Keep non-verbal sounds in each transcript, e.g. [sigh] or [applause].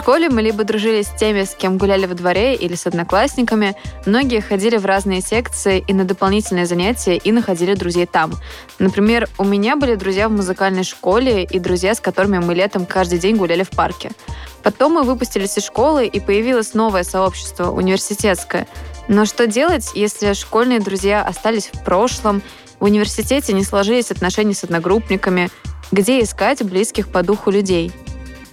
школе мы либо дружили с теми, с кем гуляли во дворе или с одноклассниками, многие ходили в разные секции и на дополнительные занятия и находили друзей там. Например, у меня были друзья в музыкальной школе и друзья, с которыми мы летом каждый день гуляли в парке. Потом мы выпустились из школы, и появилось новое сообщество, университетское. Но что делать, если школьные друзья остались в прошлом, в университете не сложились отношения с одногруппниками, где искать близких по духу людей –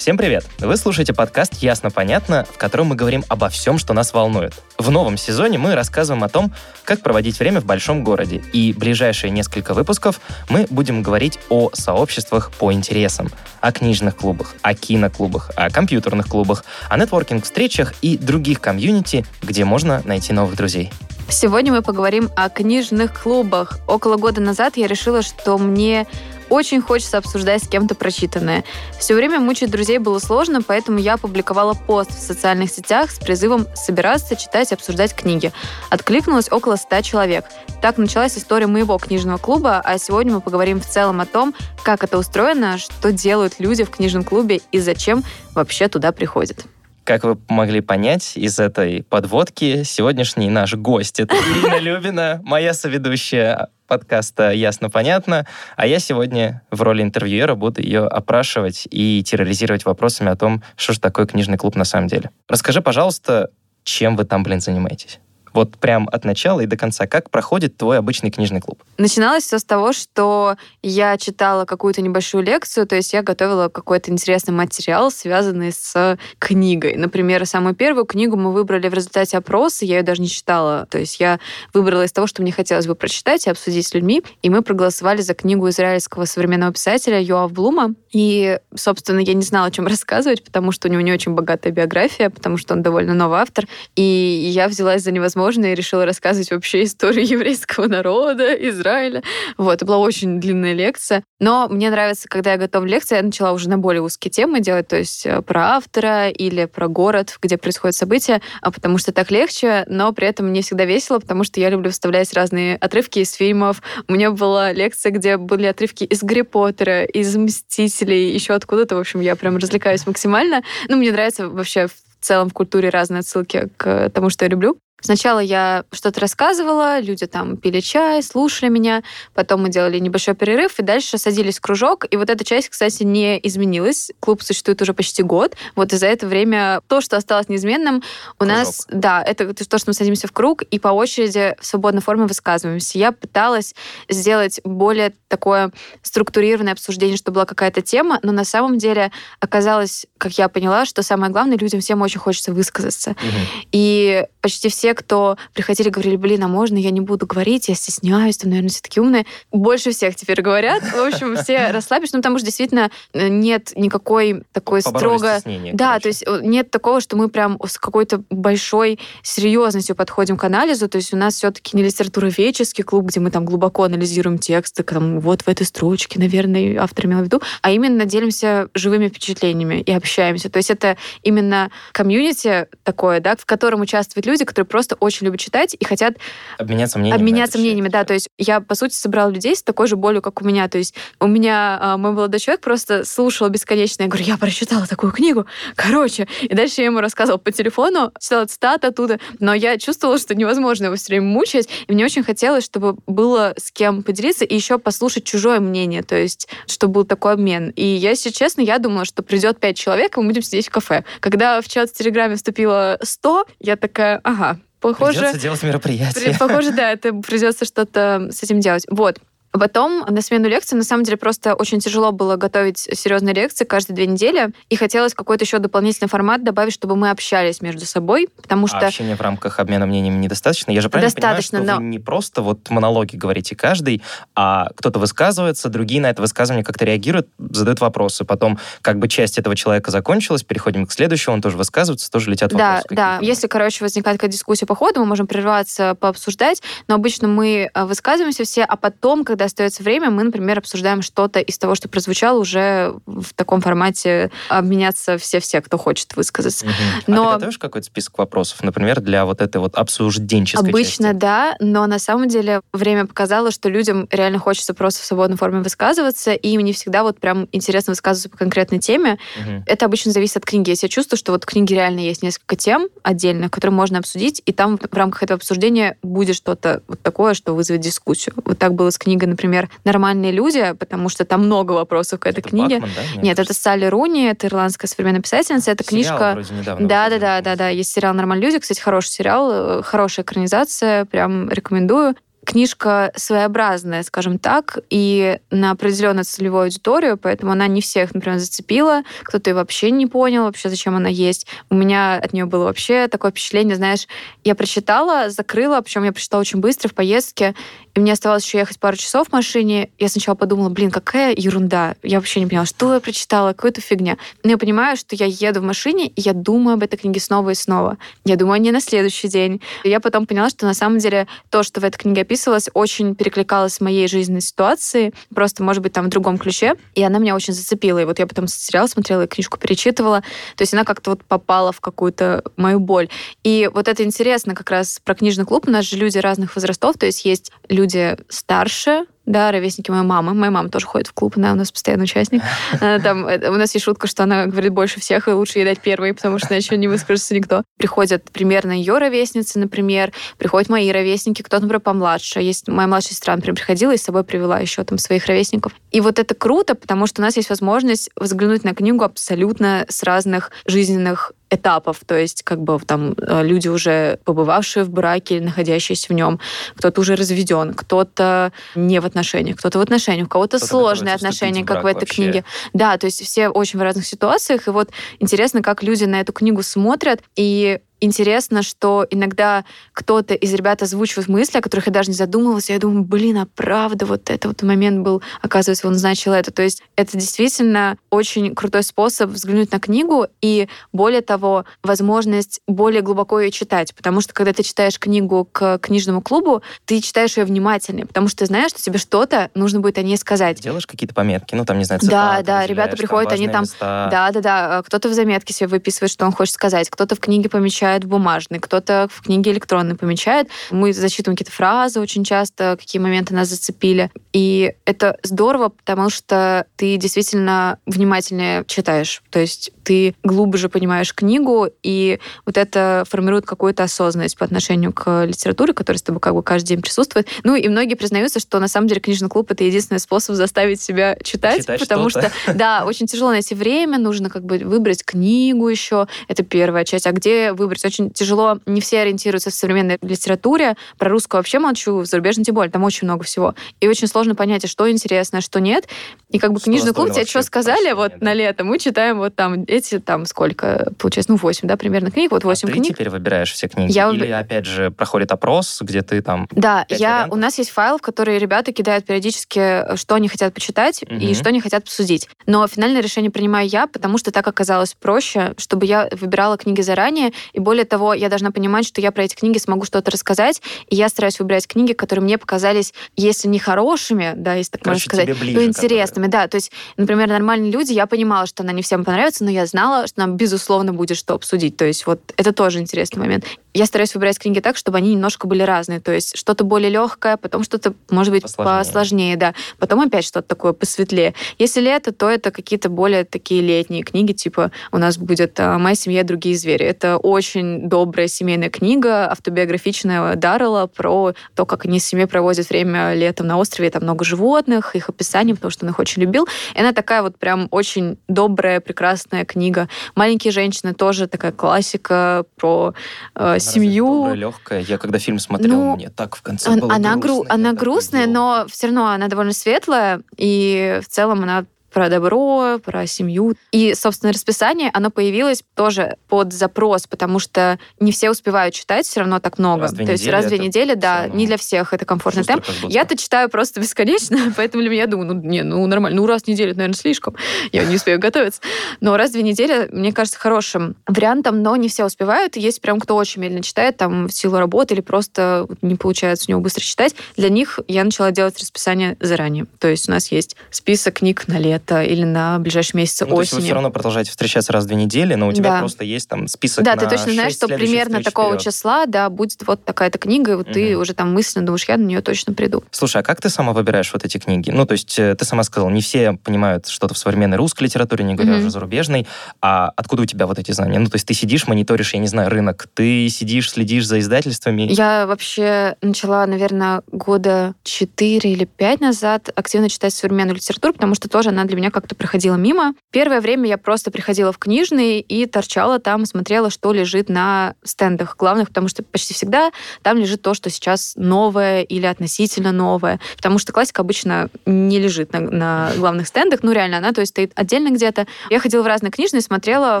Всем привет! Вы слушаете подкаст «Ясно-понятно», в котором мы говорим обо всем, что нас волнует. В новом сезоне мы рассказываем о том, как проводить время в большом городе. И ближайшие несколько выпусков мы будем говорить о сообществах по интересам, о книжных клубах, о киноклубах, о компьютерных клубах, о нетворкинг-встречах и других комьюнити, где можно найти новых друзей. Сегодня мы поговорим о книжных клубах. Около года назад я решила, что мне очень хочется обсуждать с кем-то прочитанное. Все время мучить друзей было сложно, поэтому я опубликовала пост в социальных сетях с призывом собираться, читать и обсуждать книги. Откликнулось около 100 человек. Так началась история моего книжного клуба, а сегодня мы поговорим в целом о том, как это устроено, что делают люди в книжном клубе и зачем вообще туда приходят. Как вы могли понять из этой подводки, сегодняшний наш гость — это Ирина Любина, моя соведущая подкаста «Ясно-понятно», а я сегодня в роли интервьюера буду ее опрашивать и терроризировать вопросами о том, что же такое книжный клуб на самом деле. Расскажи, пожалуйста, чем вы там, блин, занимаетесь? Вот прям от начала и до конца. Как проходит твой обычный книжный клуб? Начиналось все с того, что я читала какую-то небольшую лекцию, то есть я готовила какой-то интересный материал, связанный с книгой. Например, самую первую книгу мы выбрали в результате опроса, я ее даже не читала. То есть я выбрала из того, что мне хотелось бы прочитать и обсудить с людьми, и мы проголосовали за книгу израильского современного писателя Йоав Блума. И, собственно, я не знала, о чем рассказывать, потому что у него не очень богатая биография, потому что он довольно новый автор. И я взялась за невозможность возможно, и решила рассказывать вообще историю [laughs] еврейского народа, Израиля. Вот, это была очень длинная лекция. Но мне нравится, когда я готовлю лекции, я начала уже на более узкие темы делать, то есть э, про автора или про город, где происходят события, а потому что так легче, но при этом мне всегда весело, потому что я люблю вставлять разные отрывки из фильмов. У меня была лекция, где были отрывки из Гарри Поттера, из Мстителей, еще откуда-то. В общем, я прям развлекаюсь максимально. Ну, мне нравится вообще в целом в культуре разные отсылки к тому, что я люблю. Сначала я что-то рассказывала, люди там пили чай, слушали меня, потом мы делали небольшой перерыв, и дальше садились в кружок, и вот эта часть, кстати, не изменилась. Клуб существует уже почти год. Вот и за это время то, что осталось неизменным, у кружок. нас, да, это то, что мы садимся в круг и по очереди в свободной форме высказываемся. Я пыталась сделать более такое структурированное обсуждение, чтобы была какая-то тема, но на самом деле оказалось, как я поняла, что самое главное, людям всем очень хочется высказаться. Угу. И почти все те, кто приходили, говорили, блин, а можно я не буду говорить, я стесняюсь, там, наверное, все такие умные. Больше всех теперь говорят. В общем, все [laughs] расслабишь, ну, потому что действительно э, нет никакой такой строго... Да, то есть э, нет такого, что мы прям с какой-то большой серьезностью подходим к анализу, то есть у нас все-таки не литературоведческий клуб, где мы там глубоко анализируем тексты, там, вот в этой строчке, наверное, автор имел в виду, а именно делимся живыми впечатлениями и общаемся. То есть это именно комьюнити такое, да, в котором участвуют люди, которые просто просто очень любят читать и хотят обменяться мнениями. Обменяться мнениями, да. То есть я, по сути, собрала людей с такой же болью, как у меня. То есть у меня а, мой молодой человек просто слушал бесконечно. Я говорю, я прочитала такую книгу. Короче. И дальше я ему рассказывала по телефону, читала цитаты оттуда. Но я чувствовала, что невозможно его все время мучать. И мне очень хотелось, чтобы было с кем поделиться и еще послушать чужое мнение. То есть, чтобы был такой обмен. И я, если честно, я думала, что придет пять человек, и мы будем сидеть в кафе. Когда в чат в Телеграме вступило 100, я такая, ага, Похоже, придется делать мероприятие. Похоже, да, это придется что-то с этим делать. Вот. Потом на смену лекции, на самом деле, просто очень тяжело было готовить серьезные лекции каждые две недели. И хотелось какой-то еще дополнительный формат добавить, чтобы мы общались между собой, потому что... А общение в рамках обмена мнениями недостаточно? Я же правильно Достаточно, понимаю, что но... вы не просто вот монологи говорите каждый, а кто-то высказывается, другие на это высказывание как-то реагируют, задают вопросы. Потом как бы часть этого человека закончилась, переходим к следующему, он тоже высказывается, тоже летят вопросы. Да, да. Если, короче, возникает какая-то дискуссия по ходу, мы можем прерваться, пообсуждать, но обычно мы э, высказываемся все, а потом, когда когда остается время, мы, например, обсуждаем что-то из того, что прозвучало уже в таком формате обменяться все-все, кто хочет высказаться. Угу. Но... А ты готовишь какой-то список вопросов, например, для вот этой вот обсужденческой Обычно части? да, но на самом деле время показало, что людям реально хочется просто в свободной форме высказываться, и им не всегда вот прям интересно высказываться по конкретной теме. Угу. Это обычно зависит от книги. Если я чувствую, что вот в книге реально есть несколько тем отдельных, которые можно обсудить, и там в рамках этого обсуждения будет что-то вот такое, что вызовет дискуссию. Вот так было с книгой, например, «Нормальные люди», потому что там много вопросов к этой это книге. Бакман, да? Нет, это Салли Руни, это ирландская современная писательница. Это сериал книжка... Вроде недавно да, да, да, да, да. Есть сериал «Нормальные люди». Кстати, хороший сериал, э, хорошая экранизация, прям рекомендую книжка своеобразная, скажем так, и на определенную целевую аудиторию, поэтому она не всех, например, зацепила, кто-то и вообще не понял вообще, зачем она есть. У меня от нее было вообще такое впечатление, знаешь, я прочитала, закрыла, причем я прочитала очень быстро в поездке, и мне оставалось еще ехать пару часов в машине. Я сначала подумала, блин, какая ерунда. Я вообще не поняла, что я прочитала, какую-то фигня. Но я понимаю, что я еду в машине, и я думаю об этой книге снова и снова. Я думаю о ней на следующий день. И я потом поняла, что на самом деле то, что в этой книге описывалось, очень перекликалось с моей жизненной ситуации, просто, может быть, там в другом ключе. И она меня очень зацепила. И вот я потом сериал смотрела, и книжку перечитывала. То есть она как-то вот попала в какую-то мою боль. И вот это интересно как раз про книжный клуб. У нас же люди разных возрастов, то есть есть люди старше, да, ровесники моей мамы. Моя мама тоже ходит в клуб, она у нас постоянный участник. [laughs] Э, там, э, у нас есть шутка, что она говорит больше всех, и лучше ей дать первой, потому что еще не выскажется никто. Приходят примерно ее ровесницы, например, приходят мои ровесники, кто-то, например, помладше. Есть моя младшая сестра, например, приходила и с собой привела еще там своих ровесников. И вот это круто, потому что у нас есть возможность взглянуть на книгу абсолютно с разных жизненных этапов, то есть как бы там э, люди уже побывавшие в браке, находящиеся в нем, кто-то уже разведен, кто-то не в отношениях, кто-то в отношениях, у кого-то сложные отношения, в как в этой вообще. книге. Да, то есть все очень в разных ситуациях, и вот интересно, как люди на эту книгу смотрят, и интересно, что иногда кто-то из ребят озвучивает мысли, о которых я даже не задумывалась. Я думаю, блин, а правда, вот это вот момент был, оказывается, он значил это. То есть это действительно очень крутой способ взглянуть на книгу и, более того, возможность более глубоко ее читать. Потому что, когда ты читаешь книгу к книжному клубу, ты читаешь ее внимательнее, потому что ты знаешь, что тебе что-то нужно будет о ней сказать. Делаешь какие-то пометки, ну, там, не знаю, Да, да, ребята приходят, они там... Места. Да, да, да. Кто-то в заметке себе выписывает, что он хочет сказать, кто-то в книге помечает помечает в бумажный, кто-то в книге электронной помечает. Мы зачитываем какие-то фразы очень часто, какие моменты нас зацепили. И это здорово, потому что ты действительно внимательнее читаешь. То есть ты глубже понимаешь книгу, и вот это формирует какую-то осознанность по отношению к литературе, которая с тобой как бы каждый день присутствует. Ну и многие признаются, что на самом деле книжный клуб — это единственный способ заставить себя читать, Читать потому что-то. что, да, очень тяжело найти время, нужно как бы выбрать книгу еще, это первая часть. А где выбрать? Очень тяжело, не все ориентируются в современной литературе. Про русскую вообще молчу, в зарубежной тем более, там очень много всего. И очень сложно понять, а что интересно, а что нет. И как бы Что книжный клуб тебе что сказали вот да. на лето, мы читаем вот там эти там сколько, получается, ну 8, да, примерно книг, вот 8 а ты книг. теперь выбираешь все книги? Я Или, опять же, проходит опрос, где ты там... Да, я, вариантов? у нас есть файл, в который ребята кидают периодически, что они хотят почитать и Мгм. что они хотят обсудить. Но финальное решение принимаю я, потому что так оказалось проще, чтобы я выбирала книги заранее. И более того, я должна понимать, что я про эти книги смогу что-то рассказать. И я стараюсь выбирать книги, которые мне показались, если не хорошими, да, если так Короче, можно сказать, ближе, то интересными. Да, то есть, например, «Нормальные люди», я понимала, что она не всем понравится, но я знала, что нам, безусловно, будет что обсудить. То есть вот это тоже интересный момент. Я стараюсь выбирать книги так, чтобы они немножко были разные. То есть что-то более легкое, потом что-то, может быть, Посложнее. посложнее, да. Потом опять что-то такое посветлее. Если лето, то это какие-то более такие летние книги, типа у нас будет а, «Моя семья. Другие звери». Это очень добрая семейная книга, автобиографичная Даррелла про то, как они с семьей проводят время летом на острове. Там много животных, их описаний, потому что он их очень любил. И она такая вот прям очень добрая, прекрасная книга. «Маленькие женщины» тоже такая классика про э, семью. легкая. Я когда фильм смотрел, Ну, мне так в конце Он- было она, гру- грустно. она грустная, но все равно она довольно светлая, и в целом она про добро, про семью. И, собственно, расписание, оно появилось тоже под запрос, потому что не все успевают читать все равно так много. Раз То есть раз в две недели, да, не для всех это комфортный темп. Я-то читаю просто бесконечно, [laughs] поэтому для меня, я думаю, ну, не, ну, нормально. Ну, раз в неделю, это, наверное, слишком. Я не успею готовиться. Но раз в две недели, мне кажется, хорошим вариантом, но не все успевают. Есть прям кто очень медленно читает, там, в силу работы или просто не получается у него быстро читать. Для них я начала делать расписание заранее. То есть у нас есть список книг на лето или на ближайшие месяцы Ну, то есть вы осени. все равно продолжаете встречаться раз в две недели, но у тебя Да. просто есть там список Да, ты точно знаешь, что примерно такого вперед. числа, да, будет вот такая-то книга, и вот ты Мгм. уже там мысленно думаешь, я на нее точно приду. Слушай, а как ты сама выбираешь вот эти книги? Ну, то есть э, ты сама сказала, не все понимают что-то в современной русской литературе, не говоря Мгм. уже зарубежной. А откуда у тебя вот эти знания? Ну, то есть ты сидишь, мониторишь, я не знаю, рынок, ты сидишь, следишь за издательствами. Я вообще начала, наверное, года 4 или 5 назад активно читать современную литературу, потому что тоже она для меня как-то проходила мимо. Первое время я просто приходила в книжный и торчала там, смотрела, что лежит на стендах главных, потому что почти всегда там лежит то, что сейчас новое или относительно новое. Потому что классика обычно не лежит на, на главных стендах. Ну, реально, она то есть стоит отдельно где-то. Я ходила в разные книжные, смотрела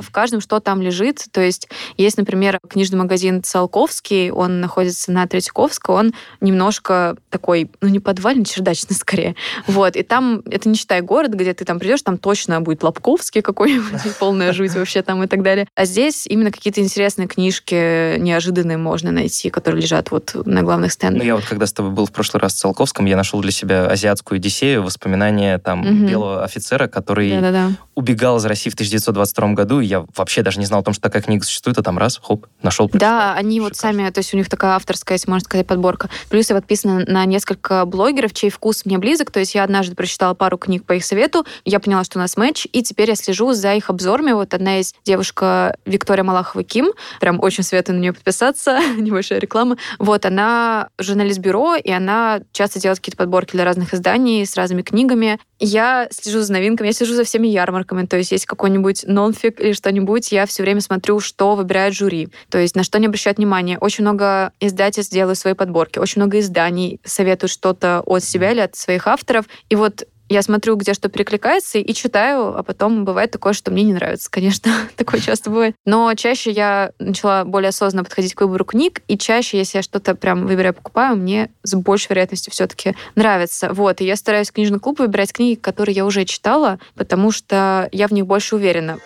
в каждом, что там лежит. То есть есть, например, книжный магазин Циолковский, он находится на Третьяковской, он немножко такой, ну, не подвальный, чердачный [laughs] скорее. Вот, и там, это не считай город, где ты там придешь, там точно будет Лобковский какой-нибудь, [laughs] полная жуть вообще там и так далее. А здесь именно какие-то интересные книжки неожиданные можно найти, которые лежат вот на главных Ну, стендах. я вот когда с тобой был в прошлый раз в Циолковском, я нашел для себя азиатскую Одиссею, воспоминания там Мгм. белого офицера, который Да-да-да. Убегал из России в 1922 году, и я вообще даже не знал о том, что такая книга существует, а там раз, хоп, нашел. Да, они вот Шикарно. сами, то есть у них такая авторская, если можно сказать, подборка. Плюс я подписана на несколько блогеров, чей вкус мне близок. То есть я однажды прочитала пару книг по их совету, я поняла, что у нас матч, и теперь я слежу за их обзорами. Вот одна из девушка Виктория Малахова Ким, прям очень советую на нее подписаться, [laughs] небольшая реклама. Вот, она журналист бюро, и она часто делает какие-то подборки для разных изданий с разными книгами. Я слежу за новинками, я слежу за всеми ярмарками, то есть есть какой-нибудь нонфик или что-нибудь, я все время смотрю, что выбирает жюри, то есть на что не обращают внимания. Очень много издательств делают свои подборки, очень много изданий советуют что-то от себя или от своих авторов. И вот я смотрю, где что перекликается, и читаю, а потом бывает такое, что мне не нравится, конечно. [laughs] такое часто бывает. Но чаще я начала более осознанно подходить к выбору книг, и чаще, если я что-то прям выбираю, покупаю, мне с большей вероятностью все-таки нравится. Вот, и я стараюсь в книжный клуб выбирать книги, которые я уже читала, потому что я в них больше уверена.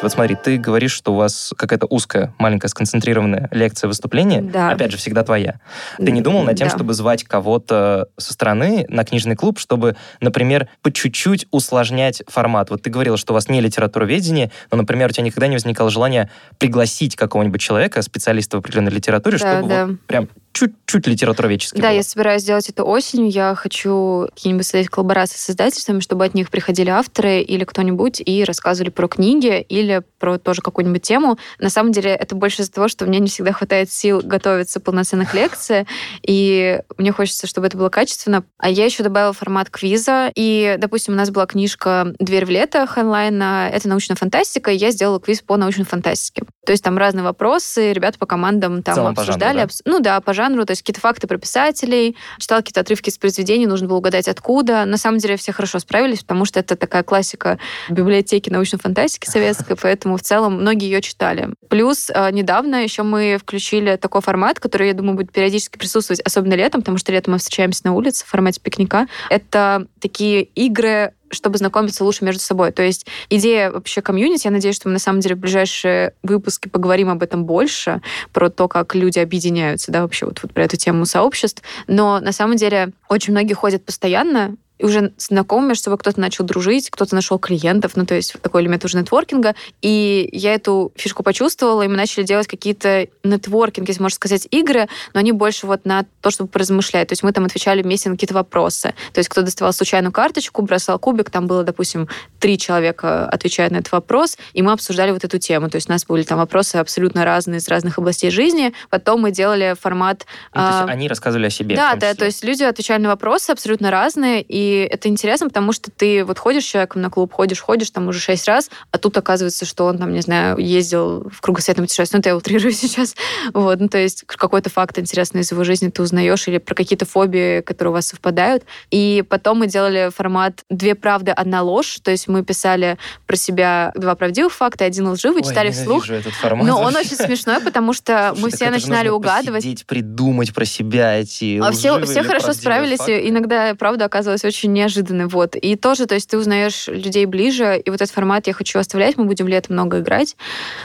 Вот смотри, ты говоришь, что у вас какая-то узкая, маленькая, сконцентрированная лекция выступления. Да. Опять же, всегда твоя. Ты не думал над тем, Да. чтобы звать кого-то со стороны на книжный клуб, чтобы, например, по чуть-чуть усложнять формат? Вот ты говорила, что у вас не литературоведение, но, например, у тебя никогда не возникало желания пригласить какого-нибудь человека, специалиста в определенной литературе, Да, чтобы да. вот прям чуть-чуть литературоведчески Да, было? я собираюсь сделать это осенью. Я хочу какие-нибудь создать коллаборации с издательствами, чтобы от них приходили авторы или кто-нибудь и рассказывали про книги или про тоже какую-нибудь тему. На самом деле это больше из-за того, что мне не всегда хватает сил готовиться полноценных лекций, и мне хочется, чтобы это было качественно. А я еще добавила формат квиза, и, допустим, у нас была книжка «Дверь в лето» Ханлайна, это научная фантастика, и я сделала квиз по научной фантастике. То есть там разные вопросы, ребята по командам там по жанру, обсуждали. да? Ну да, по жанру, то есть какие-то факты про писателей, читала какие-то отрывки из произведений, нужно было угадать откуда. На самом деле все хорошо справились, потому что это такая классика библиотеки научной фантастики советской, [laughs] поэтому в целом многие ее читали. Плюс э, недавно еще мы включили такой формат, который, я думаю, будет периодически присутствовать, особенно летом, потому что летом мы встречаемся на улице в формате пикника. Это такие игры чтобы знакомиться лучше между собой. То есть идея вообще комьюнити, я надеюсь, что мы на самом деле в ближайшие выпуски поговорим об этом больше, про то, как люди объединяются, да, вообще вот, вот про эту тему сообществ. Но на самом деле очень многие ходят постоянно, и уже знакомы между собой, кто-то начал дружить, кто-то нашел клиентов, ну, то есть такой элемент уже нетворкинга. И я эту фишку почувствовала, и мы начали делать какие-то нетворкинг, если можно сказать, игры, но они больше вот на то, чтобы поразмышлять. То есть мы там отвечали вместе на какие-то вопросы. То есть кто доставал случайную карточку, бросал кубик, там было, допустим, три человека отвечают на этот вопрос, и мы обсуждали вот эту тему. То есть у нас были там вопросы абсолютно разные из разных областей жизни. Потом мы делали формат... Ну, то есть а, они рассказывали о себе. да, да, то есть люди отвечали на вопросы абсолютно разные, и И это интересно, потому что ты вот ходишь с человеком на клуб, ходишь, ходишь там уже шесть раз, а тут оказывается, что он там, не знаю, ездил в кругосветном путешествии. Ну, это я утрирую [laughs] сейчас. Вот, ну, то есть какой-то факт интересный из его жизни ты узнаешь или про какие-то фобии, которые у вас совпадают. И потом мы делали формат «Две правды, одна ложь». То есть мы писали про себя два правдивых факта, один лживый, Ой, читали вслух. этот формат. Но он [laughs] очень смешной, потому что мы все начинали угадывать. посидеть, придумать про себя эти А все, хорошо справились, факты. иногда, правда, оказывалась очень неожиданной. Вот. И тоже, то есть ты узнаешь людей ближе, и вот этот формат я хочу оставлять, мы будем летом много играть.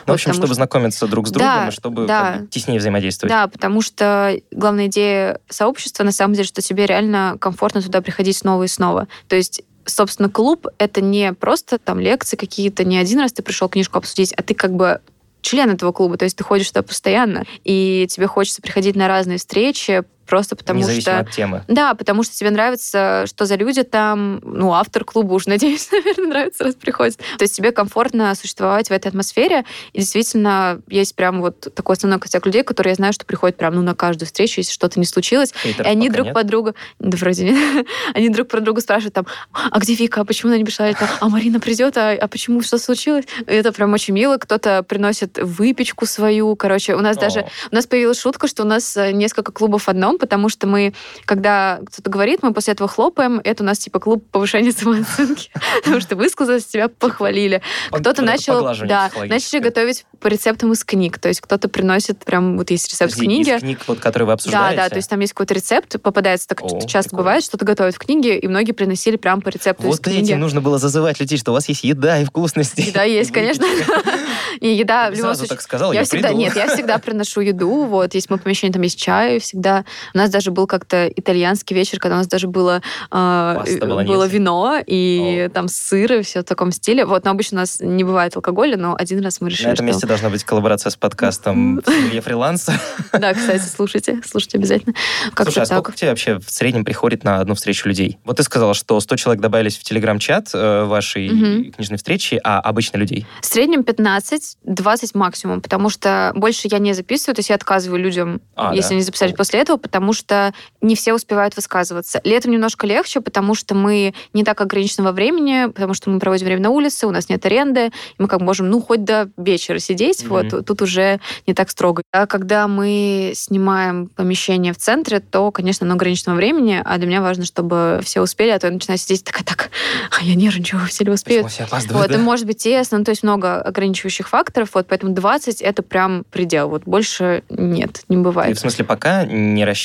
Ну, в общем, чтобы что- знакомиться друг с другом, Да, и чтобы да. как бы теснее взаимодействовать. Да, потому что главная идея сообщества, на самом деле, что тебе реально комфортно туда приходить снова и снова. То есть собственно, клуб — это не просто там лекции какие-то, не один раз ты пришел книжку обсудить, а ты как бы член этого клуба, то есть ты ходишь туда постоянно, и тебе хочется приходить на разные встречи, просто потому Независимо что... от темы. Да, потому что тебе нравится, что за люди там, ну, автор клуба уж, [laughs] надеюсь, наверное, нравится, раз приходит. То есть тебе комфортно существовать в этой атмосфере, и действительно есть прям вот такой основной костяк людей, которые я знаю, что приходят прям, ну, на каждую встречу, если что-то не случилось, Хейтеров и они друг нет. по другу, да вроде нет, [laughs] они друг про друга спрашивают там, а где Вика, а почему она не пришла, там, а Марина придет, а, а почему, что случилось? И это прям очень мило, кто-то приносит выпечку свою, короче, у нас даже О, у нас появилась шутка, что у нас э, несколько клубов в одном, потому что мы, когда кто-то говорит, мы после этого хлопаем. Это у нас типа клуб повышения самооценки, [laughs] потому что высказались, тебя похвалили. Кто-то вот начал, да, начали готовить по рецептам из книг. То есть кто-то приносит прям, вот есть рецепт книги. Книг, вот, которые вы Да, обсуждаете? да, то есть там есть какой-то рецепт, попадается так часто бывает, что-то готовят в книге, и многие приносили прям по рецепту из Вот книги. этим нужно было зазывать людей, что у вас есть еда и вкусности. Еда есть, конечно. [laughs] И еда в любом случае так сказала, Я всегда, нет, я всегда приношу еду. Вот, есть мое помещение, там есть чай всегда. У нас даже был как-то итальянский вечер, когда у нас даже было, э, Паста болоньезе. было вино и О. там сыр и все в таком стиле. Вот, но обычно у нас не бывает алкоголя, но один раз мы решили, На этом что... месте должна быть коллаборация с подкастом «Семья фриланса». [laughs] Да, кстати, слушайте, слушайте обязательно. Как Слушай, а сколько к тебе вообще в среднем приходит на одну встречу людей? Вот ты сказала, что 100 человек добавились в телеграм-чат э, вашей книжной встречи, а обычно людей? В среднем 15-20 максимум, потому что больше я не записываю, то есть я отказываю людям, А, если они записались после этого, потому что не все успевают высказываться. Летом немножко легче, потому что мы не так ограничены во времени, потому что мы проводим время на улице, у нас нет аренды, и мы как можем, ну, хоть до вечера сидеть, Мгм. вот, тут уже не так строго. А когда мы снимаем помещение в центре, то, конечно, оно ограничено во времени, а для меня важно, чтобы все успели, а то я начинаю сидеть такая, так, а я нервничаю, все ли успеют. Вот, и да? может быть тесно, ну, то есть много ограничивающих факторов, вот, поэтому 20 это прям предел, вот, больше нет, не бывает. в смысле, пока не рассчитываешь?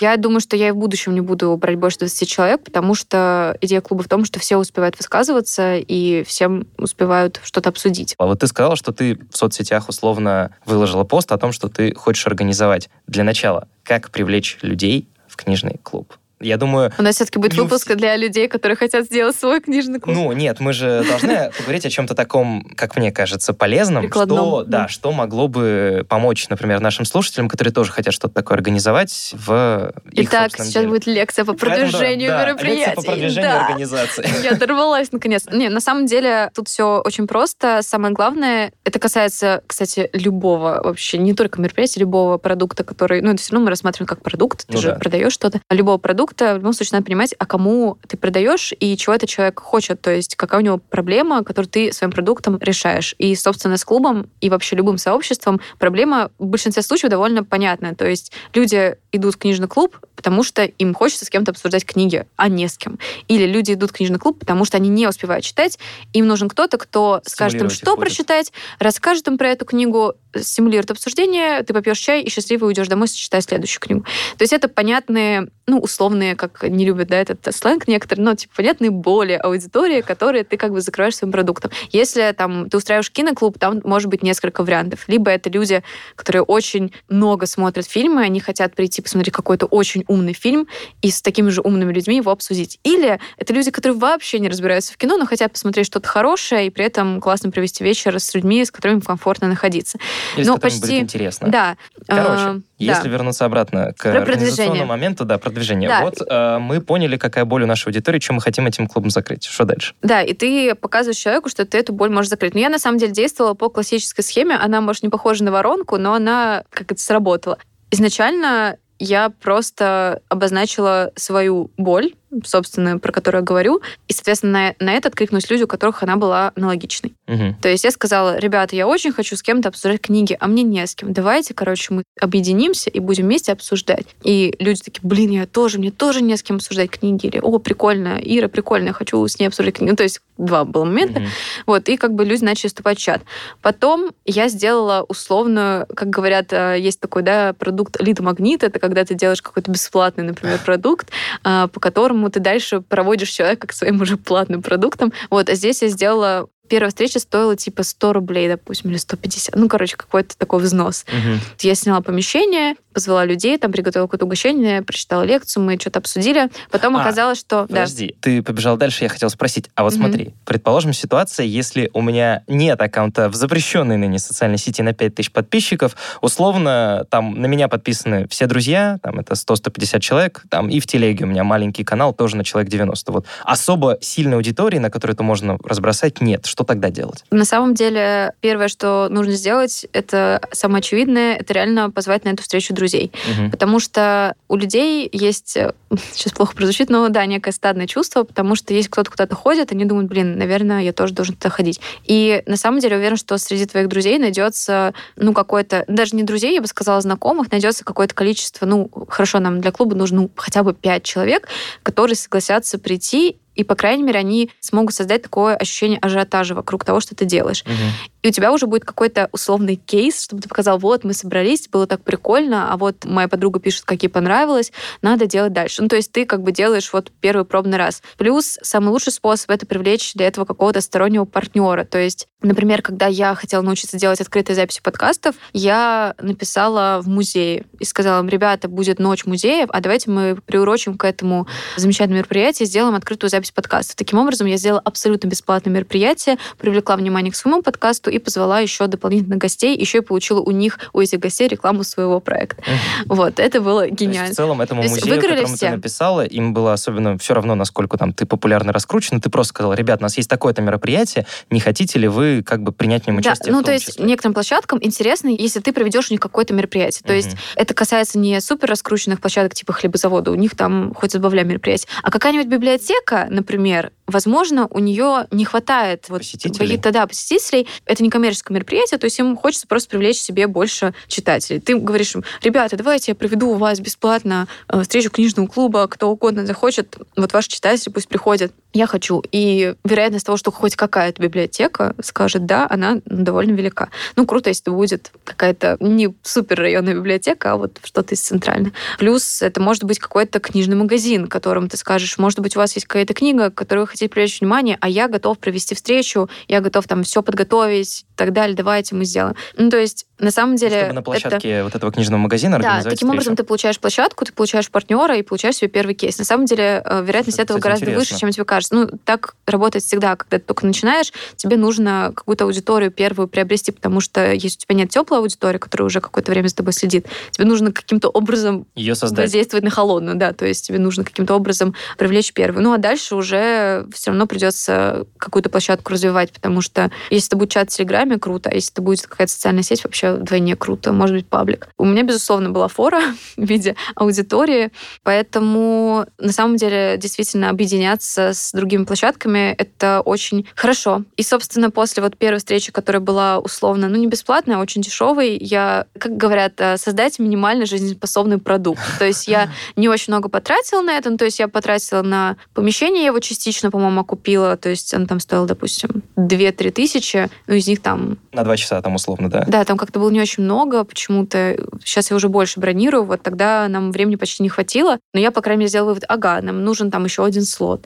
Я думаю, что я и в будущем не буду брать больше 20 человек, потому что идея клуба в том, что все успевают высказываться и всем успевают что-то обсудить. А вот ты сказала, что ты в соцсетях условно выложила пост о том, что ты хочешь организовать. Для начала, как привлечь людей в книжный клуб? Я думаю, У нас все-таки будет Не у выпуск для людей, которые хотят сделать свой книжный клуб. ну нет, мы же должны [laughs] поговорить о чем-то таком, как мне кажется, полезном, что, да. что могло бы помочь, например, нашим слушателям, которые тоже хотят что-то такое организовать в их Итак, сейчас деле. будет лекция по Поэтому, да, продвижению да, мероприятий. лекция по продвижению Да. организации. [laughs] Я дорвалась наконец. Не, на самом деле тут все очень просто. Самое главное, это касается, кстати, любого вообще, не только мероприятия, любого продукта, который, ну, это все равно мы рассматриваем как продукт, ты Ну же да. продаешь что-то. Любого продукта, в любом случае, надо понимать, а кому ты продаешь и чего этот человек хочет, то есть какая у него проблема, которую ты своим продуктом решаешь. И, собственно, с клубом и вообще любым сообществом проблема в большинстве случаев довольно понятная. То есть люди идут в книжный клуб, потому что им хочется с кем-то обсуждать книги, а не с кем. Или люди идут в книжный клуб, потому что они не успевают читать, им нужен кто-то, кто скажет им, что будет. прочитать, расскажет им про эту книгу, стимулирует обсуждение, ты попьешь чай и счастливо уйдешь домой, читая следующую книгу. То есть это понятные, ну, условные, как не любят, да, этот сленг некоторые, но, типа, понятные боли аудитории, которые ты как бы закрываешь своим продуктом. Если там ты устраиваешь киноклуб, там может быть несколько вариантов. Либо это люди, которые очень много смотрят фильмы, они хотят прийти посмотреть какой-то очень умный фильм и с такими же умными людьми его обсудить. Или это люди, которые вообще не разбираются в кино, но хотят посмотреть что-то хорошее и при этом классно провести вечер с людьми, с которыми комфортно находиться. Или с Ну, которыми почти- будет интересно. Да. Короче, э, если да. вернуться обратно к Про организационному продвижение. моменту, да, продвижение. Да. Вот э, мы поняли, какая боль у нашей аудитории, чем мы хотим этим клубом закрыть. Что дальше? Да, и ты показываешь человеку, что ты эту боль можешь закрыть. Но я на самом деле действовала по классической схеме. Она, может, не похожа на воронку, но она как это сработала. Изначально я просто обозначила свою боль, собственно, про которую я говорю. И, соответственно, на, на это откликнулись люди, у которых она была аналогичной. Мгм. То есть я сказала, ребята, я очень хочу с кем-то обсуждать книги, а мне не с кем. Давайте, короче, мы объединимся и будем вместе обсуждать. И люди такие, блин, я тоже, мне тоже не с кем обсуждать книги. Или, о, прикольно, Ира, прикольно, я хочу с ней обсуждать книги. Ну, то есть два было момента. Мгм. Вот, и как бы люди начали вступать в чат. Потом я сделала условную, как говорят, э, есть такой, да, продукт лид-магнит, это когда ты делаешь какой-то бесплатный, например, продукт, а, по которому ты дальше проводишь человека к своим уже платным продуктам. Вот, а здесь я сделала Первая встреча стоила типа 100 рублей, допустим, или 150. Ну, короче, какой-то такой взнос. Мгм. Я сняла помещение, позвала людей, там приготовила какое-то угощение, прочитала лекцию, мы что-то обсудили. Потом А, оказалось, что... Да. Подожди, ты побежал дальше, я хотел спросить. А вот Мгм. смотри, предположим ситуация, если у меня нет аккаунта в запрещенной ныне социальной сети на 5000 подписчиков, условно, там на меня подписаны все друзья, там это 100-150 человек, там и в телеге у меня маленький канал тоже на человек 90. Вот особо сильной аудитории, на которую это можно разбросать, нет. Что тогда делать? На самом деле, первое, что нужно сделать, это самое очевидное, это реально позвать на эту встречу друзей. Мгм. Потому что у людей есть, [laughs] сейчас плохо прозвучит, но да, некое стадное чувство, потому что если кто-то куда-то ходит, они думают, блин, наверное, я тоже должен туда ходить. И на самом деле уверен, что среди твоих друзей найдется, ну, какое-то, даже не друзей, я бы сказала, знакомых, найдется какое-то количество, ну, хорошо, нам для клуба нужно ну, хотя бы пять человек, которые согласятся прийти и, по крайней мере, они смогут создать такое ощущение ажиотажа вокруг того, что ты делаешь. Мгм. И у тебя уже будет какой-то условный кейс, чтобы ты показал, вот, мы собрались, было так прикольно, а вот моя подруга пишет, как ей понравилось, надо делать дальше. Ну, то есть ты как бы делаешь вот первый пробный раз. Плюс самый лучший способ — это привлечь для этого какого-то стороннего партнера. То есть, например, когда я хотела научиться делать открытые записи подкастов, я написала в музее и сказала им, ребята, будет ночь музеев, а давайте мы приурочим к этому замечательному мероприятию, сделаем открытую запись подкаста. Таким образом, я сделала абсолютно бесплатное мероприятие, привлекла внимание к своему подкасту и позвала еще дополнительных гостей, еще и получила у них, у этих гостей рекламу своего проекта. Вот, это было гениально. в целом этому музею, которому все. ты написала, им было особенно все равно, насколько там ты популярно раскручен, ты просто сказал, ребят, у нас есть такое-то мероприятие, не хотите ли вы как бы принять в нем Да, участие? ну в то есть числе? некоторым площадкам интересно, если ты проведешь у них какое-то мероприятие. То есть Мгм. это касается не супер раскрученных площадок типа хлебозавода, у них там хоть забавляй мероприятие, а какая-нибудь библиотека, например, возможно, у нее не хватает вот каких-то да, посетителей. Это не коммерческое мероприятие, то есть им хочется просто привлечь себе больше читателей. Ты говоришь им, ребята, давайте я проведу у вас бесплатно э, встречу книжного клуба, кто угодно захочет, вот ваши читатели пусть приходят. Я хочу. И вероятность того, что хоть какая-то библиотека скажет да, она довольно велика. Ну, круто, если это будет какая-то не супер районная библиотека, а вот что-то из центральной. Плюс это может быть какой-то книжный магазин, которым ты скажешь, может быть, у вас есть какая-то книга, к которой вы хотите привлечь внимание, а я готов провести встречу, я готов там все подготовить и так далее, давайте мы сделаем. Ну, то есть, на самом деле... Чтобы на это- площадке вот этого книжного магазина да, таким образом встречу. ты получаешь площадку, ты получаешь партнера и получаешь себе первый кейс. На самом деле э, вероятность Это, этого кстати, гораздо интересно. выше, чем тебе кажется. Ну, так работает всегда, когда ты только начинаешь, тебе нужно какую-то аудиторию первую приобрести, потому что если у тебя нет теплой аудитории, которая уже какое-то время за тобой следит, тебе нужно каким-то образом Ее создать. воздействовать на холодную, да, то есть тебе нужно каким-то образом привлечь первую. Ну, а дальше уже все равно придется какую-то площадку развивать, потому что если это будет чат в Телеграме, круто, а если это будет какая-то социальная сеть, вообще вдвойне круто, может быть, паблик. У меня, безусловно, была фора [laughs] в виде аудитории, поэтому на самом деле действительно объединяться с другими площадками — это очень хорошо. И, собственно, после вот первой встречи, которая была условно, ну, не бесплатная, а очень дешевой, я, как говорят, э, создать минимально жизнеспособный продукт. То есть я [laughs] не очень много потратила на это, ну, то есть я потратила на помещение, я его частично, по-моему, купила, то есть оно там стоило, допустим, 2-3 тысячи, ну, из них там На два часа там условно, да? да, там как-то было не очень много почему-то. Сейчас я уже больше бронирую, вот тогда нам времени почти не хватило. Но я, по крайней мере, сделала вывод, ага, нам нужен там еще один слот.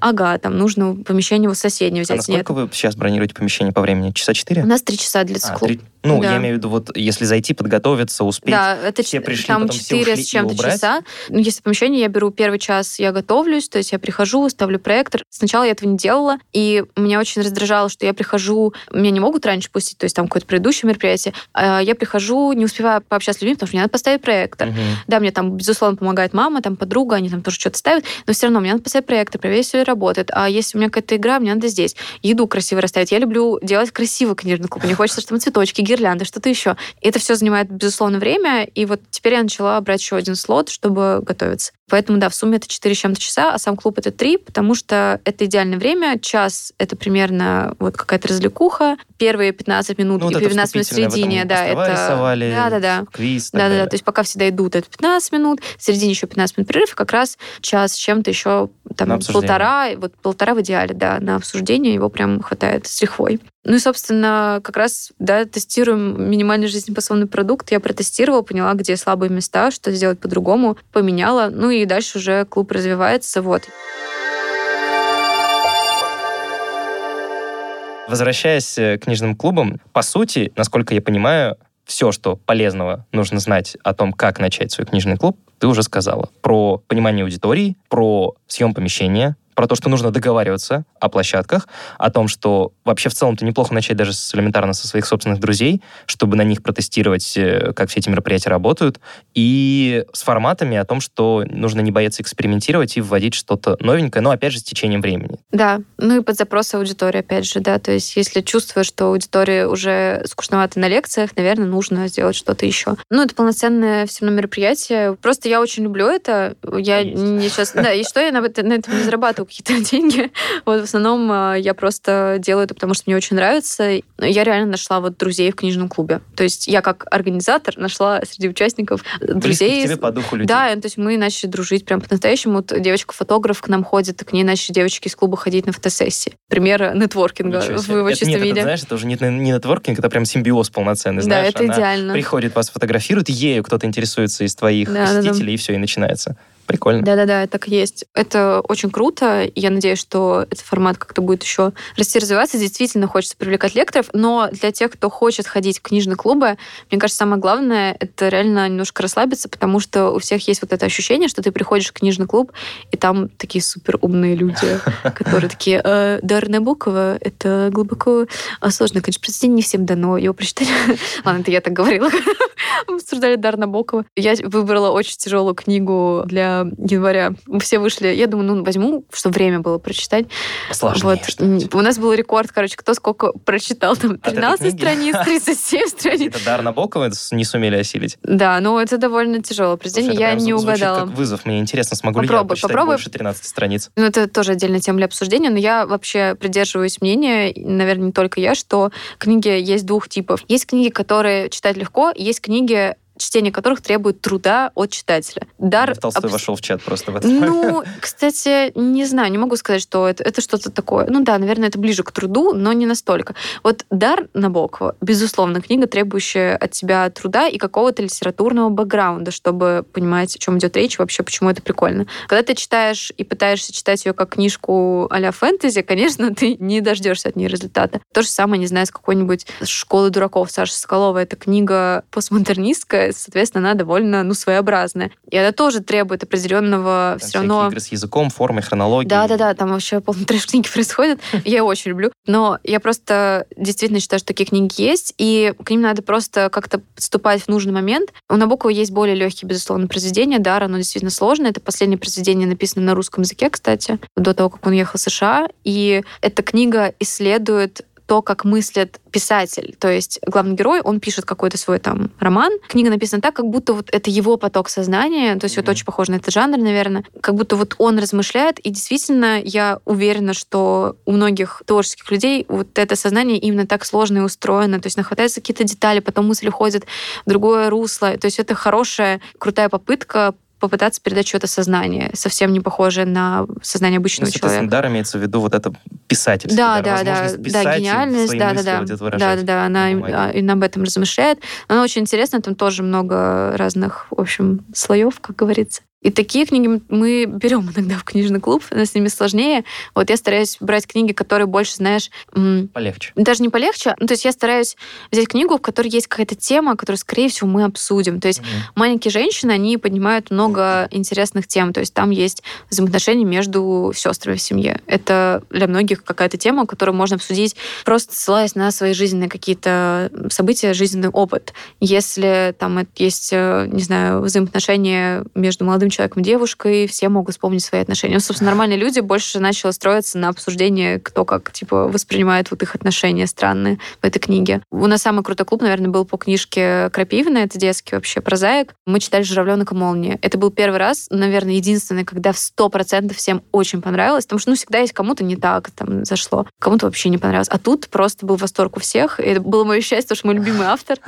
Ага, там нужно помещение вот соседнее А взять. Нет. насколько вы сейчас бронируете помещение по времени? Часа четыре? У нас три часа длится А, клуб. три- Ну, Да. я имею в виду, вот если зайти, подготовиться, успеть. Да, это все пришли, там потом все 4 ушли с чем-то часа. Ну, если помещение, я беру первый час, я готовлюсь, то есть я прихожу, ставлю проектор. Сначала я этого не делала, и меня очень раздражало, что я прихожу, меня не могут раньше пустить, то есть там какое-то предыдущее мероприятие, а я прихожу, не успеваю пообщаться с людьми, потому что мне надо поставить проектор. Мгм. Да, мне там, безусловно, помогает мама, там подруга, они там тоже что-то ставят, но все равно мне надо поставить проектор, проверить, все работает. А если у меня какая-то игра, мне надо здесь. Еду красиво расставить. Я люблю делать красиво книжный клуб. Мне [laughs] хочется, чтобы цветочки, гирлянды, что-то еще. И это все занимает, безусловно, время. И вот теперь я начала брать еще один слот, чтобы готовиться. Поэтому, да, в сумме это 4 с чем-то часа, а сам клуб это 3, потому что это идеальное время. Час — это примерно вот какая-то развлекуха. Первые 15 минут Ну, и вот это 15 минут в середине, да, это... рисовали, Да, да, да. квиз, Да, да, да. То есть пока все дойдут, это 15 минут, в середине еще 15 минут перерыв, и как раз час с чем-то еще там полтора, вот полтора в идеале, да, на обсуждение его прям хватает с лихвой. Ну и, собственно, как раз, да, тестируем минимальный жизнеспособный продукт. Я протестировала, поняла, где слабые места, что сделать по-другому, поменяла. Ну и дальше уже клуб развивается, вот. Возвращаясь э, к книжным клубам, по сути, насколько я понимаю, все, что полезного нужно знать о том, как начать свой книжный клуб, ты уже сказала. Про понимание аудитории, про съем помещения, про то, что нужно договариваться о площадках, о том, что вообще в целом-то неплохо начать даже с, элементарно со своих собственных друзей, чтобы на них протестировать, э, как все эти мероприятия работают, и с форматами о том, что нужно не бояться экспериментировать и вводить что-то новенькое, но опять же с течением времени. Да, ну и под запрос аудитории, опять же, да, то есть если чувствуешь, что аудитория уже скучновата на лекциях, наверное, нужно сделать что-то еще. Ну, это полноценное все равно мероприятие. Просто я очень люблю это. Я Есть. не сейчас... Да, и что я на, на этом не зарабатываю какие-то [laughs] деньги. Вот в основном э, я просто делаю это, потому что мне очень нравится. Я реально нашла вот друзей в книжном клубе. То есть я как организатор нашла среди участников друзей. тебе по духу людей. Да, то есть мы начали дружить прям по-настоящему. Вот девочка-фотограф к нам ходит, к ней начали девочки из клуба ходить на фотосессии. Пример нетворкинга. Вы его Это- чисто нет, это, видели. знаешь, это уже не, не нетворкинг, это прям симбиоз полноценный. да, знаешь, это она идеально. приходит, вас фотографирует, ею кто-то интересуется из твоих Да, да, да. и все, и начинается. Прикольно. Да-да-да, так и есть. Это очень круто. Я надеюсь, что этот формат как-то будет еще расти, развиваться. Действительно хочется привлекать лекторов, но для тех, кто хочет ходить в книжные клубы, мне кажется, самое главное — это реально немножко расслабиться, потому что у всех есть вот это ощущение, что ты приходишь в книжный клуб, и там такие супер умные люди, [laughs] которые такие, «Э, Дарья Набокова — это глубоко а, сложное, конечно, произведение, не всем дано его прочитать. [laughs] Ладно, это я так говорила. Мы [laughs] обсуждали Дарья Набокова. Я выбрала очень тяжелую книгу для января. Мы все вышли. Я думаю, ну, возьму, чтобы время было прочитать. Сложнее вот. что-нибудь. У нас был рекорд, короче, кто сколько прочитал. Там этой 13 книги? страниц, 37 страниц. Это Дар Набокова не сумели осилить. Да, ну это довольно тяжелое произведение. Я не угадала. как вызов. Мне интересно, смогу ли я попробуй. больше 13 страниц. Ну, это тоже отдельная тема для обсуждения, но я вообще придерживаюсь мнения, наверное, не только я, что книги есть двух типов. Есть книги, которые читать легко, есть книги, чтение которых требует труда от читателя. Дар Толстой абс- вошел в чат просто в момент. Ну, кстати, не знаю, не могу сказать, что это, это что-то такое. Ну да, наверное, это ближе к труду, но не настолько. Вот «Дар» Набокова, безусловно, книга, требующая от тебя труда и какого-то литературного бэкграунда, чтобы понимать, о чем идет речь, вообще, почему это прикольно. Когда ты читаешь и пытаешься читать ее как книжку а-ля фэнтези, конечно, [laughs] ты не дождешься от нее результата. То же самое, не знаю, с какой-нибудь «Школы дураков» Саши Соколова. Это книга постмодернистская, соответственно, она довольно, ну, своеобразная. И она тоже требует определенного Там все равно... игры с языком, формой, хронологией. Да-да-да, там вообще полный [laughs] трэш книги происходит. [laughs] Я очень люблю. Но я просто действительно считаю, что такие книги есть, и к ним надо просто как-то подступать в нужный момент. У Набокова есть более легкие, безусловно, произведения. Дар, оно действительно сложное. Это последнее произведение, написано на русском языке, кстати, до того, как он ехал в США. И эта книга исследует то, как мыслит писатель. То есть главный герой, он пишет какой-то свой там роман. Книга написана так, как будто вот это его поток сознания. То есть вот Мгм. очень похоже на этот жанр, наверное. Как будто вот он размышляет. И действительно, я уверена, что у многих творческих людей вот это сознание именно так сложно и устроено. То есть нахватаются какие-то детали, потом мысль уходит в другое русло. То есть это хорошая, крутая попытка попытаться передать что-то сознание, совсем не похожее на сознание Ну, обычного соответственно, человека. дар имеется в виду вот это писательство. Да, да, да, да, писать и гениальность, да, да, да, вот да, да, да, она а, именно об этом размышляет. Она очень интересна, там тоже много разных, в общем, слоев, как говорится. И такие книги мы берем [laughs] иногда в книжный клуб, но с ними сложнее. Вот я стараюсь брать книги, которые больше, знаешь, Полегче. даже не полегче. Ну, то есть я стараюсь взять книгу, в которой есть какая-то тема, которую, скорее всего, мы обсудим. То есть Мгм. маленькие женщины, они поднимают много интересных тем. То есть там есть взаимоотношения между сестрами в семье. Это для многих какая-то тема, которую можно обсудить, просто ссылаясь на свои жизненные какие-то события, жизненный опыт. Если там это есть, э, не знаю, взаимоотношения между молодым человеком, девушкой, все могут вспомнить свои отношения. Ну, собственно, нормальные люди больше начали строиться на обсуждении, кто как, типа, воспринимает вот их отношения странные в этой книге. У нас самый крутой клуб, наверное, был по книжке Крапивина, это детский вообще прозаик. Мы читали «Журавленок и молния». Это был первый раз, наверное, единственный, когда в сто процентов всем очень понравилось, потому что, ну, всегда есть кому-то не так там зашло, кому-то вообще не понравилось. А тут просто был восторг у всех, и это было мое счастье, потому что мой любимый автор.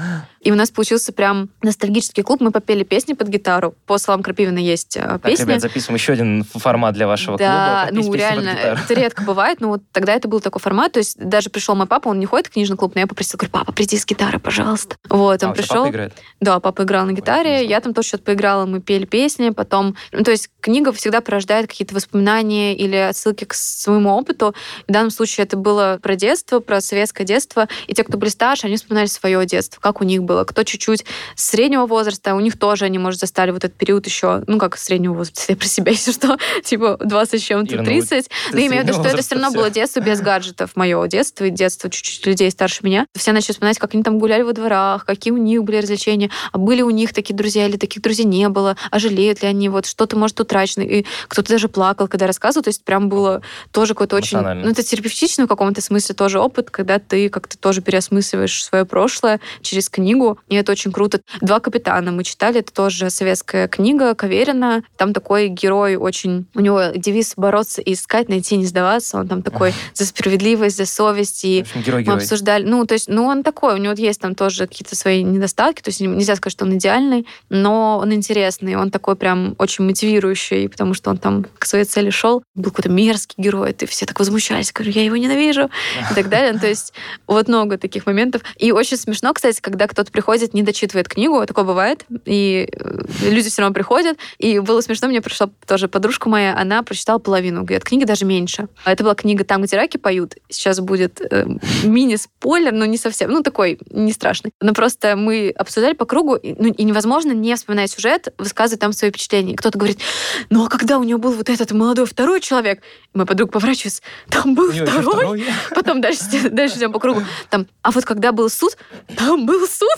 И у нас получился прям ностальгический клуб. Мы попели песни под гитару. По словам Крапивина есть э, Так, песни. ребят, записываем еще один формат для вашего Да, клуба. ну реально, гитару. это редко бывает, но вот тогда это был такой формат, то есть даже пришел мой папа, он не ходит в книжный клуб, но я попросила, говорю, папа, приди с гитарой, пожалуйста. Вот, А, он тебя пришел. папа играет? Да, папа играл на гитаре, классно. я там тоже что-то поиграла, мы пели песни, потом... Ну, то есть книга всегда порождает какие-то воспоминания или отсылки к своему опыту. В данном случае это было про детство, про советское детство, и те, кто были старше, они вспоминали свое детство, как у них было. Кто чуть-чуть среднего возраста, у них тоже они, может, застали вот этот период еще, ну, как среднего возраста, я про себя, [laughs] если что, типа 20 с чем-то, Ира, ну, 30. Но я имею в виду, что это все равно было детство без гаджетов, мое детство и детство чуть-чуть людей старше меня. Все начали вспоминать, как они там гуляли во дворах, какие у них были развлечения, а были у них такие друзья или таких друзей не было, а жалеют ли они, вот что-то, может, утрачено. И кто-то даже плакал, когда рассказывал, то есть прям было тоже какой-то очень... Ну, это терапевтичный в каком-то смысле тоже опыт, когда ты как-то тоже переосмысливаешь свое прошлое через книгу, и это очень круто. «Два капитана» мы читали, это тоже советская книга Каверина. Там такой герой очень... У него девиз «бороться и искать, найти, не сдаваться». Он там такой за справедливость, за совесть. И мы обсуждали... Ну, то есть, ну, он такой, у него есть там тоже какие-то свои недостатки, то есть нельзя сказать, что он идеальный, но он интересный, он такой прям очень мотивирующий, потому что он там к своей цели шел. Был какой-то мерзкий герой, и все так возмущались, говорю, я его ненавижу, и так далее. Ну, То есть вот много таких моментов. И очень смешно, кстати, когда кто-то приходит, не дочитывает книгу, такое бывает, и э, люди все равно приходят. И было смешно, мне пришла тоже подружка моя, она прочитала половину, говорит, книги даже меньше. А Это была книга «Там, где раки поют». Сейчас будет э, мини-спойлер, но не совсем, ну, такой, не страшный. Но просто мы обсуждали по кругу, и, ну, и невозможно, не вспоминая сюжет, высказывать там свои впечатления. Кто-то говорит, ну, а когда у него был вот этот молодой второй человек? И мой подруга поворачивается, там был второй. второй. Потом дальше, [laughs] дальше идем по кругу. Там, а вот когда был суд, там был суд.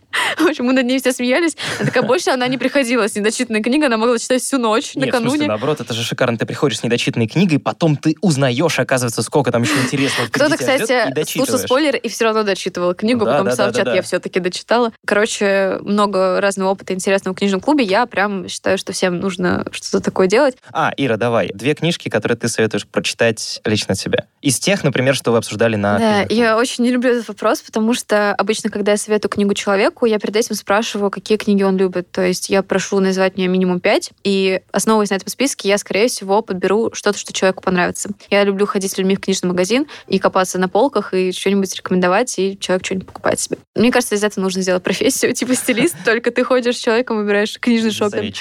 [laughs] В общем, мы над ней все смеялись. Она такая, больше она не приходила с недочитанной книгой, она могла читать всю ночь Нет, накануне. наоборот, это же шикарно. Ты приходишь с недочитанной книгой, потом ты узнаешь, оказывается, сколько там еще интересного Кто-то, кстати, слушал спойлер и все равно дочитывал книгу, Да, потом да, писал да, в чат, да, да. я все-таки дочитала. Короче, много разного опыта интересного в книжном клубе. Я прям считаю, что всем нужно что-то такое делать. А, Ира, давай. Две книжки, которые ты советуешь прочитать лично тебе. Из тех, например, что вы обсуждали на... Да, я очень не люблю этот вопрос, потому что обычно, когда я советую книгу человеку, я перед этим спрашиваю, какие книги он любит. То есть я прошу назвать мне минимум пять, и основываясь на этом списке, я, скорее всего, подберу что-то, что человеку понравится. Я люблю ходить с людьми в книжный магазин и копаться на полках, и что-нибудь рекомендовать, и человек что-нибудь покупает себе. Мне кажется, из этого нужно сделать профессию, [laughs] типа стилист, только ты ходишь с человеком, выбираешь книжный шопинг.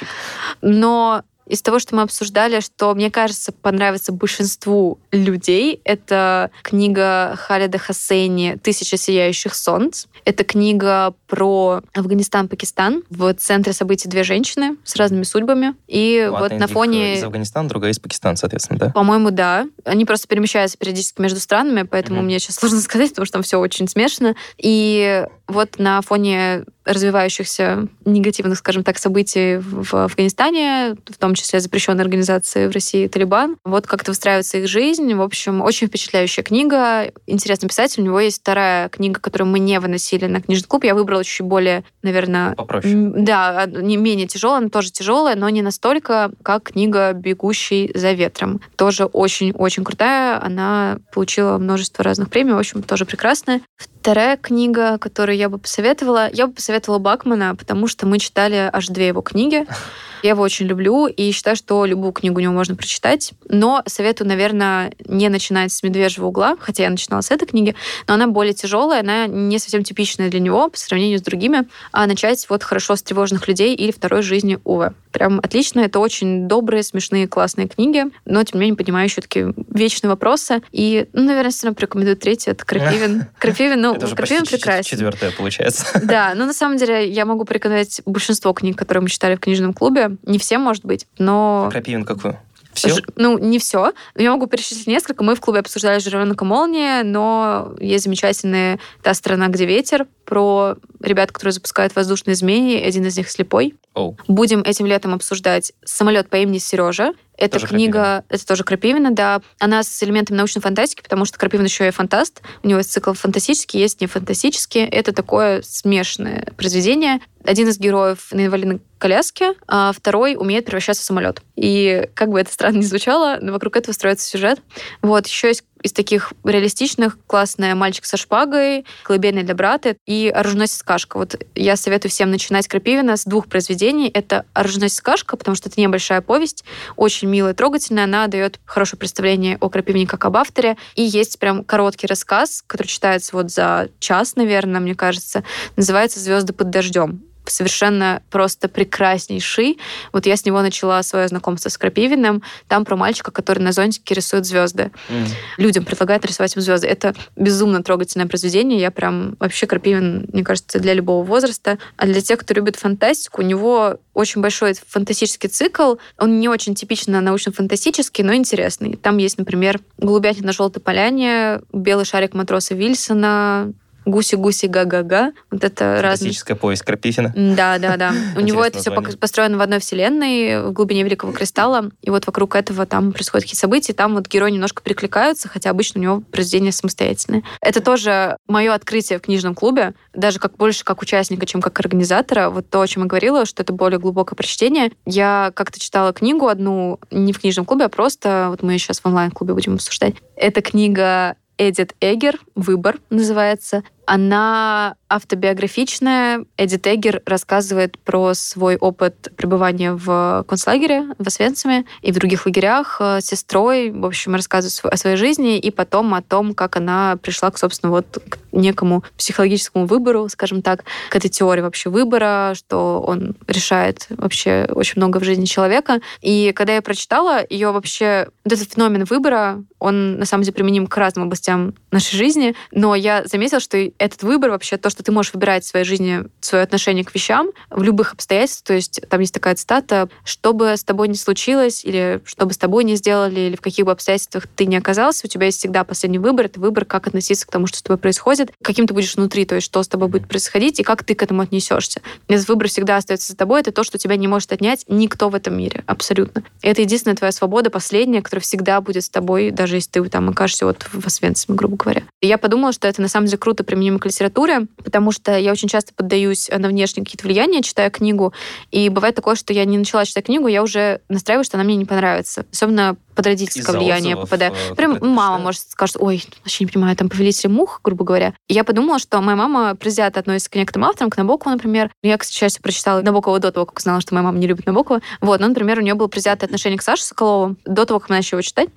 Но из того, что мы обсуждали, что, мне кажется, понравится большинству людей, это книга Халида Хассейни «Тысяча сияющих солнц». Это книга про Афганистан-Пакистан. В центре событий две женщины с разными судьбами. И Ну, вот на фоне... Из Афганистана, другая из Пакистана, соответственно, да? По-моему, да. Они просто перемещаются периодически между странами, поэтому Мгм. мне сейчас сложно [laughs] сказать, потому что там все очень смешно. И вот на фоне развивающихся негативных, скажем так, событий в Афганистане, в том числе запрещенной организации в России Талибан, вот как-то выстраивается их жизнь. В общем, очень впечатляющая книга. Интересный писатель. У него есть вторая книга, которую мы не выносили на книжный клуб. Я выбрала чуть более, наверное, Попроще. Да, а, не менее тяжелая, она тоже тяжелая, но не настолько, как книга «Бегущий за ветром». Тоже очень-очень крутая. Она получила множество разных премий. В общем, тоже прекрасная. Вторая книга, которую я бы посоветовала, я бы посоветовала Бакмана, потому что мы читали аж две его книги. [laughs] Я его очень люблю и считаю, что любую книгу у него можно прочитать. Но советую, наверное, не начинать с «Медвежьего угла», хотя я начинала с этой книги, но она более тяжелая, она не совсем типичная для него по сравнению с другими, а начать вот «Хорошо с тревожных людей» или «Второй жизни Уве». Прям отлично, это очень добрые, смешные, классные книги, но, тем не менее, поднимающие такие вечные вопросы. И, ну, наверное, все равно порекомендую третий, это Крапивин. [laughs] Крапивин, ну, Крапивин прекрасен. четвертая, получается. Да, но на самом деле я могу порекомендовать большинство книг, которые мы читали в книжном клубе. Не все, может быть, но Крапивин какую? Все? Ж, ну, не все. Я могу перечислить несколько. Мы в клубе обсуждали «Жиренок и молния», но есть замечательная «Та страна, где ветер», про ребят, которые запускают воздушные змеи. Один из них слепой. Oh. Будем этим летом обсуждать «Самолет по имени Сережа». Это тоже книга, Крапивина. это тоже Крапивина, да. Она с элементами научной фантастики, потому что Крапивин еще и фантаст. У него есть цикл фантастический, есть не фантастический. Это такое смешанное произведение. Один из героев на инвалидной коляске, а второй умеет превращаться в самолет. И как бы это странно ни звучало, но вокруг этого строится сюжет. Вот, еще есть из таких реалистичных классная «Мальчик со шпагой», «Колыбельная для брата» и «Оруженосец Кашка». Вот я советую всем начинать Крапивина с двух произведений. Это «Оруженосец Кашка», потому что это небольшая повесть, очень милая, трогательная. Она дает хорошее представление о Крапивине как об авторе. И есть прям короткий рассказ, который читается вот за час, наверное, мне кажется. Называется «Звезды под дождем» совершенно просто прекраснейший. Вот я с него начала свое знакомство с Крапивиным. Там про мальчика, который на зонтике рисует звезды. Mm. Людям предлагает рисовать им звезды. Это безумно трогательное произведение. Я прям вообще Крапивин, мне кажется, для любого возраста. А для тех, кто любит фантастику, у него очень большой фантастический цикл. Он не очень типично научно-фантастический, но интересный. Там есть, например, «Голубятник на желтой поляне», «Белый шарик матроса Вильсона», Гуси-гуси га-га-га. Вот это Фантастическая разные... повесть Крапифина. Да, да, да. [laughs] У него это все построено в одной вселенной, в глубине Великого Кристалла. И вот вокруг этого там происходят какие-то события, там вот герои немножко перекликаются, хотя обычно у него произведения самостоятельные. Это тоже мое открытие в книжном клубе, даже как больше как участника, чем как организатора. Вот то, о чем я говорила, что это более глубокое прочтение. Я как-то читала книгу одну, не в книжном клубе, а просто, вот мы сейчас в онлайн-клубе будем обсуждать. Это книга Эдит Эгер «Выбор» называется. Она автобиографичная. Эдит Эгер рассказывает про свой опыт пребывания в концлагере в Освенциме и в других лагерях с сестрой. В общем, рассказывает о своей жизни и потом о том, как она пришла к, собственно, вот к некому психологическому выбору, скажем так, к этой теории вообще выбора, что он решает вообще очень много в жизни человека. И когда я прочитала ее вообще, вот этот феномен выбора, он на самом деле применим к разным областям нашей жизни, но я заметила, что этот выбор вообще то, что ты можешь выбирать в своей жизни свое отношение к вещам в любых обстоятельствах, то есть там есть такая цитата, что бы с тобой ни случилось, или что бы с тобой не сделали, или в каких бы обстоятельствах ты не оказался, у тебя есть всегда последний выбор, это выбор, как относиться к тому, что с тобой происходит, каким ты будешь внутри, то есть что с тобой будет происходить, и как ты к этому отнесешься. Этот выбор всегда остается за тобой, это то, что тебя не может отнять никто в этом мире, абсолютно. И это единственная твоя свобода, последняя, которая всегда будет с тобой, даже если ты там окажешься вот в Освенциме, грубо говоря. И я подумала, что это на самом деле круто применимо к литературе, потому что я очень часто поддаюсь на внешние какие-то влияния, читая книгу, и бывает такое, что я не начала читать книгу, я уже настраиваю, что она мне не понравится. Особенно под родительское влияние попадаю. Э, Прям мама может скажет, ой, вообще не понимаю, там повелитель мух, грубо говоря. И я подумала, что моя мама предвзято относится к некоторым авторам, к Набокову, например. Я, к счастью, прочитала Набокова до того, как узнала, что моя мама не любит Набокова. Вот, но, например, у нее было предвзятое отношение к Саше Соколову до того, как она начала его читать.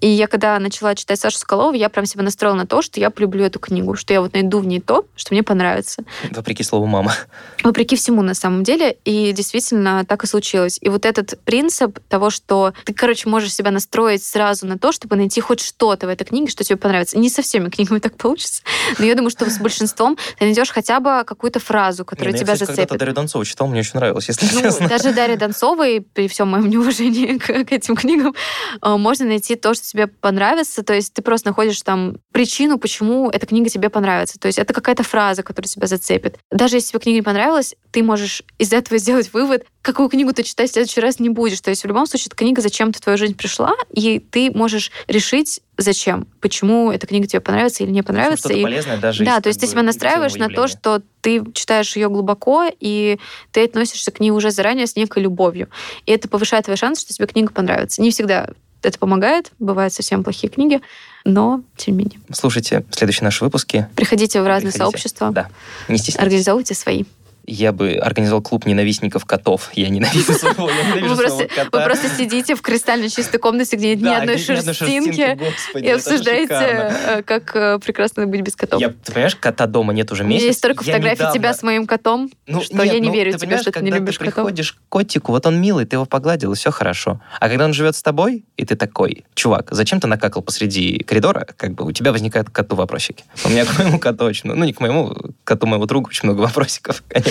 И я, когда начала читать Сашу Соколову, я прям себя настроила на то, что я полюблю эту книгу, что я вот найду в ней то, что мне понравится. Вопреки слову «мама». Вопреки всему, на самом деле. И действительно так и случилось. И вот этот принцип того, что ты, короче, можешь себя настроить сразу на то, чтобы найти хоть что-то в этой книге, что тебе понравится. Не со всеми книгами так получится, [laughs] но я думаю, что с большинством ты найдешь хотя бы какую-то фразу, которая ну, тебя я, кстати, зацепит. когда Дарью Донцову читал, мне очень нравилось, если ну, честно. Даже Дарья Донцовой, при всем моем неуважении [laughs] к, к этим книгам, э, можно найти то, что тебе понравится. То есть ты просто находишь там причину, почему эта книга тебе понравится. То есть это какая-то фраза, которая тебя зацепит. Даже если тебе книга не понравилась, ты можешь из этого сделать вывод, какую книгу ты читать в следующий раз не будешь. То есть в любом случае эта книга зачем-то в твою жизнь пришла, и ты можешь решить, зачем, почему эта книга тебе понравится или не понравится. И... полезное даже Да, то есть ты себя настраиваешь на то, что ты читаешь ее глубоко, и ты относишься к ней уже заранее с некой любовью. И это повышает твои шансы, что тебе книга понравится. Не всегда это помогает, бывают совсем плохие книги, но тем не менее. Слушайте следующие наши выпуски. Приходите в разные Приходите. сообщества. Да, не стесняйтесь. Организовывайте свои я бы организовал клуб ненавистников котов. Я ненавижу своего, я ненавижу вы просто, кота. Вы просто сидите в кристально чистой комнате, где нет ни одной шерстинки, и обсуждаете, э, как э, прекрасно быть без котов. Я, ты понимаешь, кота дома нет уже месяц. У меня есть столько фотографий недавно... тебя с моим котом, ну, что нет, я не ну, верю тебе, что ты не любишь ты котов. приходишь к котику, вот он милый, ты его погладил, и все хорошо. А когда он живет с тобой, и ты такой, чувак, зачем ты накакал посреди коридора, как бы у тебя возникают коту вопросики. У меня к моему коту очень, ну не к моему, к коту моего друга очень много вопросиков, [laughs] конечно.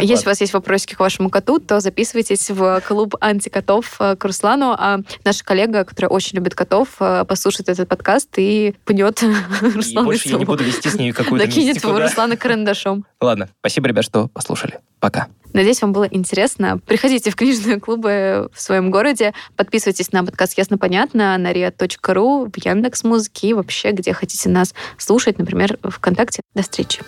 Если у вас есть вопросики к вашему коту, то записывайтесь в клуб антикотов к Руслану, а наша коллега, которая очень любит котов, послушает этот подкаст и пнет [laughs] Руслана. больше я не буду вести с ней какую-то Накинет Руслана карандашом. Ладно, спасибо, ребят, что послушали. Пока. Надеюсь, вам было интересно. Приходите в книжные клубы в своем городе. Подписывайтесь на подкаст «Ясно-понятно» на ria.ru, в Яндекс Музыке и вообще, где хотите нас слушать, например, ВКонтакте. До встречи.